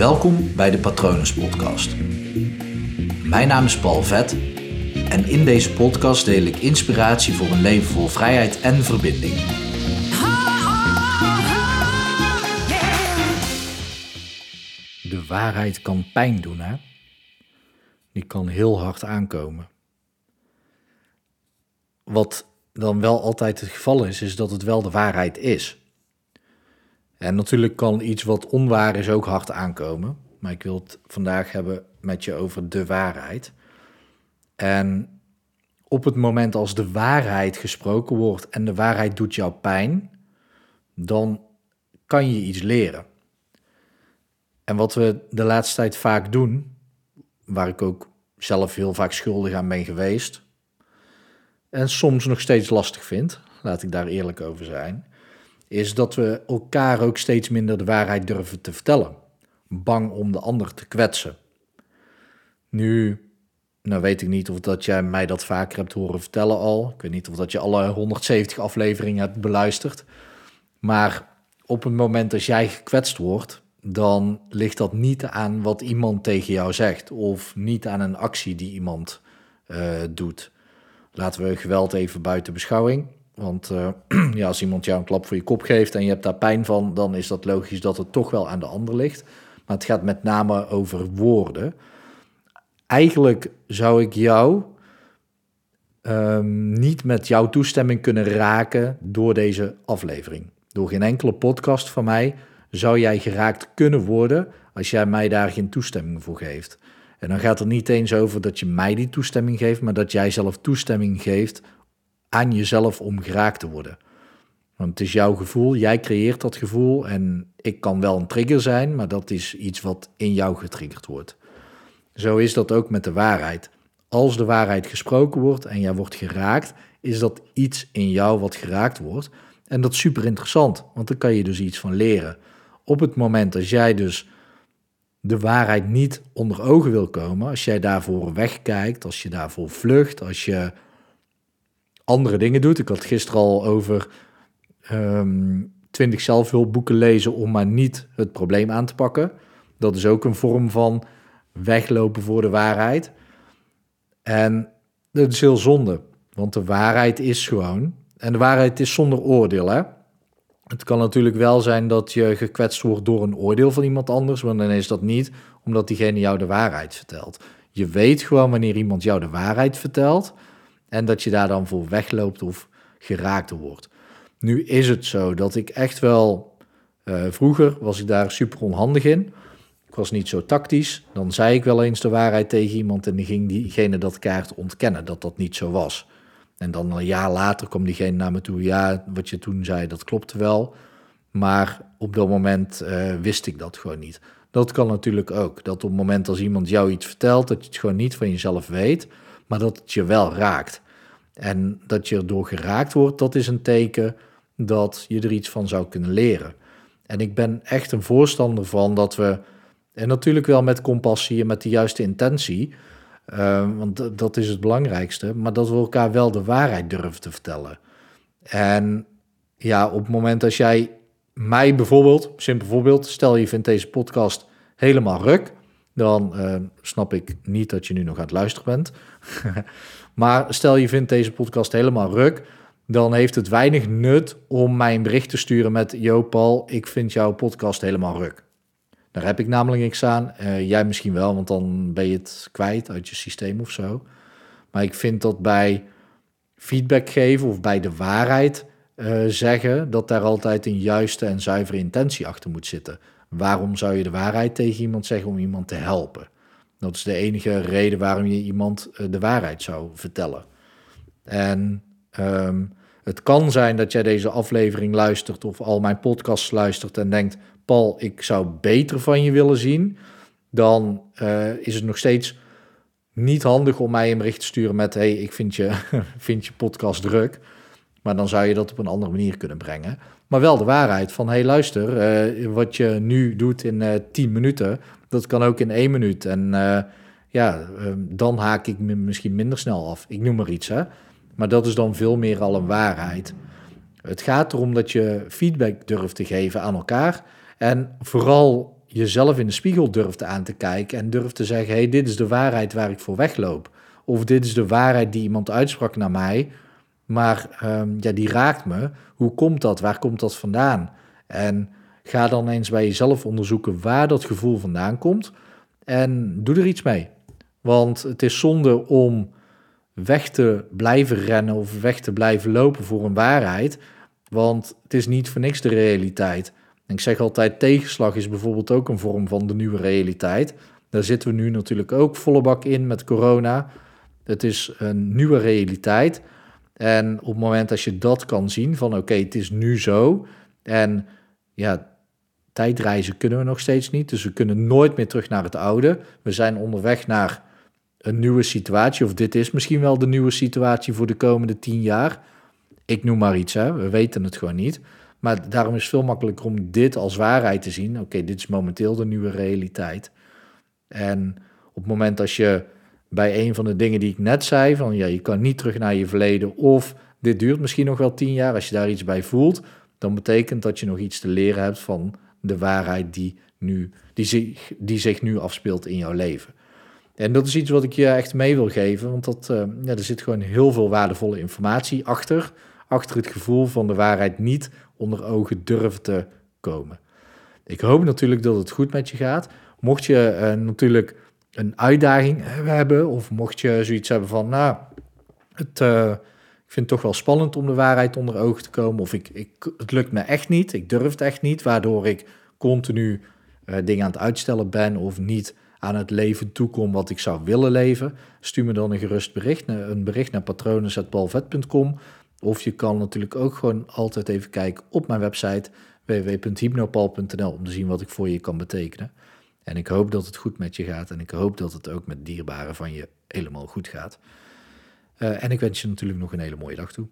Welkom bij de Patronus Podcast. Mijn naam is Paul Vet en in deze podcast deel ik inspiratie voor een leven vol vrijheid en verbinding. De waarheid kan pijn doen, hè? Die kan heel hard aankomen. Wat dan wel altijd het geval is, is dat het wel de waarheid is. En natuurlijk kan iets wat onwaar is ook hard aankomen. Maar ik wil het vandaag hebben met je over de waarheid. En op het moment als de waarheid gesproken wordt en de waarheid doet jou pijn, dan kan je iets leren. En wat we de laatste tijd vaak doen, waar ik ook zelf heel vaak schuldig aan ben geweest, en soms nog steeds lastig vind, laat ik daar eerlijk over zijn, is dat we elkaar ook steeds minder de waarheid durven te vertellen. Bang om de ander te kwetsen. Nu, nou weet ik niet of dat jij mij dat vaker hebt horen vertellen al. Ik weet niet of dat je alle 170 afleveringen hebt beluisterd. Maar op het moment dat jij gekwetst wordt, dan ligt dat niet aan wat iemand tegen jou zegt. Of niet aan een actie die iemand uh, doet. Laten we geweld even buiten beschouwing. Want uh, ja, als iemand jou een klap voor je kop geeft en je hebt daar pijn van, dan is dat logisch dat het toch wel aan de ander ligt. Maar het gaat met name over woorden. Eigenlijk zou ik jou um, niet met jouw toestemming kunnen raken door deze aflevering. Door geen enkele podcast van mij zou jij geraakt kunnen worden als jij mij daar geen toestemming voor geeft. En dan gaat het niet eens over dat je mij die toestemming geeft, maar dat jij zelf toestemming geeft aan jezelf om geraakt te worden. Want het is jouw gevoel, jij creëert dat gevoel en ik kan wel een trigger zijn, maar dat is iets wat in jou getriggerd wordt. Zo is dat ook met de waarheid. Als de waarheid gesproken wordt en jij wordt geraakt, is dat iets in jou wat geraakt wordt. En dat is super interessant, want dan kan je dus iets van leren. Op het moment dat jij dus de waarheid niet onder ogen wil komen, als jij daarvoor wegkijkt, als je daarvoor vlucht, als je andere dingen doet. Ik had gisteren al over um, 20 zelfhulpboeken lezen om maar niet het probleem aan te pakken. Dat is ook een vorm van weglopen voor de waarheid. En dat is heel zonde, want de waarheid is gewoon. En de waarheid is zonder oordeel, hè? Het kan natuurlijk wel zijn dat je gekwetst wordt door een oordeel van iemand anders, maar dan is dat niet omdat diegene jou de waarheid vertelt. Je weet gewoon wanneer iemand jou de waarheid vertelt en dat je daar dan voor wegloopt of geraakt wordt. Nu is het zo dat ik echt wel, uh, vroeger was ik daar super onhandig in. Ik was niet zo tactisch. Dan zei ik wel eens de waarheid tegen iemand en die ging diegene dat kaart ontkennen, dat dat niet zo was. En dan een jaar later kwam diegene naar me toe, ja, wat je toen zei, dat klopte wel. Maar op dat moment uh, wist ik dat gewoon niet. Dat kan natuurlijk ook. Dat op het moment als iemand jou iets vertelt, dat je het gewoon niet van jezelf weet, maar dat het je wel raakt. En dat je erdoor geraakt wordt, dat is een teken dat je er iets van zou kunnen leren. En ik ben echt een voorstander van dat we, en natuurlijk wel met compassie en met de juiste intentie, uh, want dat is het belangrijkste, maar dat we elkaar wel de waarheid durven te vertellen. En ja, op het moment als jij mij bijvoorbeeld, simpel voorbeeld, stel je vindt deze podcast helemaal ruk, dan uh, snap ik niet dat je nu nog aan het luisteren bent. maar stel je vindt deze podcast helemaal ruk, dan heeft het weinig nut om mij een bericht te sturen met: Yo, Paul, ik vind jouw podcast helemaal ruk. Daar heb ik namelijk niks aan. Uh, jij misschien wel, want dan ben je het kwijt uit je systeem of zo. Maar ik vind dat bij feedback geven of bij de waarheid uh, zeggen, dat daar altijd een juiste en zuivere intentie achter moet zitten. Waarom zou je de waarheid tegen iemand zeggen om iemand te helpen? Dat is de enige reden waarom je iemand uh, de waarheid zou vertellen. En um, het kan zijn dat jij deze aflevering luistert of al mijn podcasts luistert en denkt: Paul, ik zou beter van je willen zien. Dan uh, is het nog steeds niet handig om mij een bericht te sturen met: Hey, ik vind je, vind je podcast druk. Maar dan zou je dat op een andere manier kunnen brengen. Maar wel de waarheid van: Hey, luister, uh, wat je nu doet in uh, 10 minuten, dat kan ook in één minuut. En ja, dan haak ik me misschien minder snel af. Ik noem maar iets, hè. Maar dat is dan veel meer al een waarheid. Het gaat erom dat je feedback durft te geven aan elkaar. En vooral jezelf in de spiegel durft aan te kijken en durft te zeggen: hey, dit is de waarheid waar ik voor wegloop. Of dit is de waarheid die iemand uitsprak naar mij, maar ehm, ja, die raakt me. Hoe komt dat? Waar komt dat vandaan? En ga dan eens bij jezelf onderzoeken waar dat gevoel vandaan komt en doe er iets mee. Want het is zonde om weg te blijven rennen of weg te blijven lopen voor een waarheid, want het is niet voor niks de realiteit. Ik zeg altijd, tegenslag is bijvoorbeeld ook een vorm van de nieuwe realiteit. Daar zitten we nu natuurlijk ook volle bak in met corona. Het is een nieuwe realiteit. En op het moment dat je dat kan zien, van oké, het is nu zo. En ja, tijdreizen kunnen we nog steeds niet. Dus we kunnen nooit meer terug naar het oude. We zijn onderweg naar een nieuwe situatie. Of dit is misschien wel de nieuwe situatie voor de komende tien jaar. Ik noem maar iets, hè. we weten het gewoon niet. Maar daarom is het veel makkelijker om dit als waarheid te zien. Oké, dit is momenteel de nieuwe realiteit. En op het moment als je bij een van de dingen die ik net zei, van ja, je kan niet terug naar je verleden of dit duurt misschien nog wel tien jaar, als je daar iets bij voelt, dan betekent dat je nog iets te leren hebt van de waarheid die, nu, die, zich, die zich nu afspeelt in jouw leven. En dat is iets wat ik je echt mee wil geven, want dat, uh, ja, er zit gewoon heel veel waardevolle informatie achter, achter het gevoel van de waarheid niet onder ogen durven te komen. Ik hoop natuurlijk dat het goed met je gaat. Mocht je uh, natuurlijk een uitdaging hebben, of mocht je zoiets hebben van, nou, het, uh, ik vind het toch wel spannend om de waarheid onder ogen te komen, of ik, ik, het lukt me echt niet, ik durf het echt niet, waardoor ik continu uh, dingen aan het uitstellen ben of niet aan het leven toekom wat ik zou willen leven, stuur me dan een gerust bericht, een bericht naar patronen.balvet.com. Of je kan natuurlijk ook gewoon altijd even kijken op mijn website www.hypnopal.nl om te zien wat ik voor je kan betekenen. En ik hoop dat het goed met je gaat en ik hoop dat het ook met dierbaren van je helemaal goed gaat. Uh, en ik wens je natuurlijk nog een hele mooie dag toe.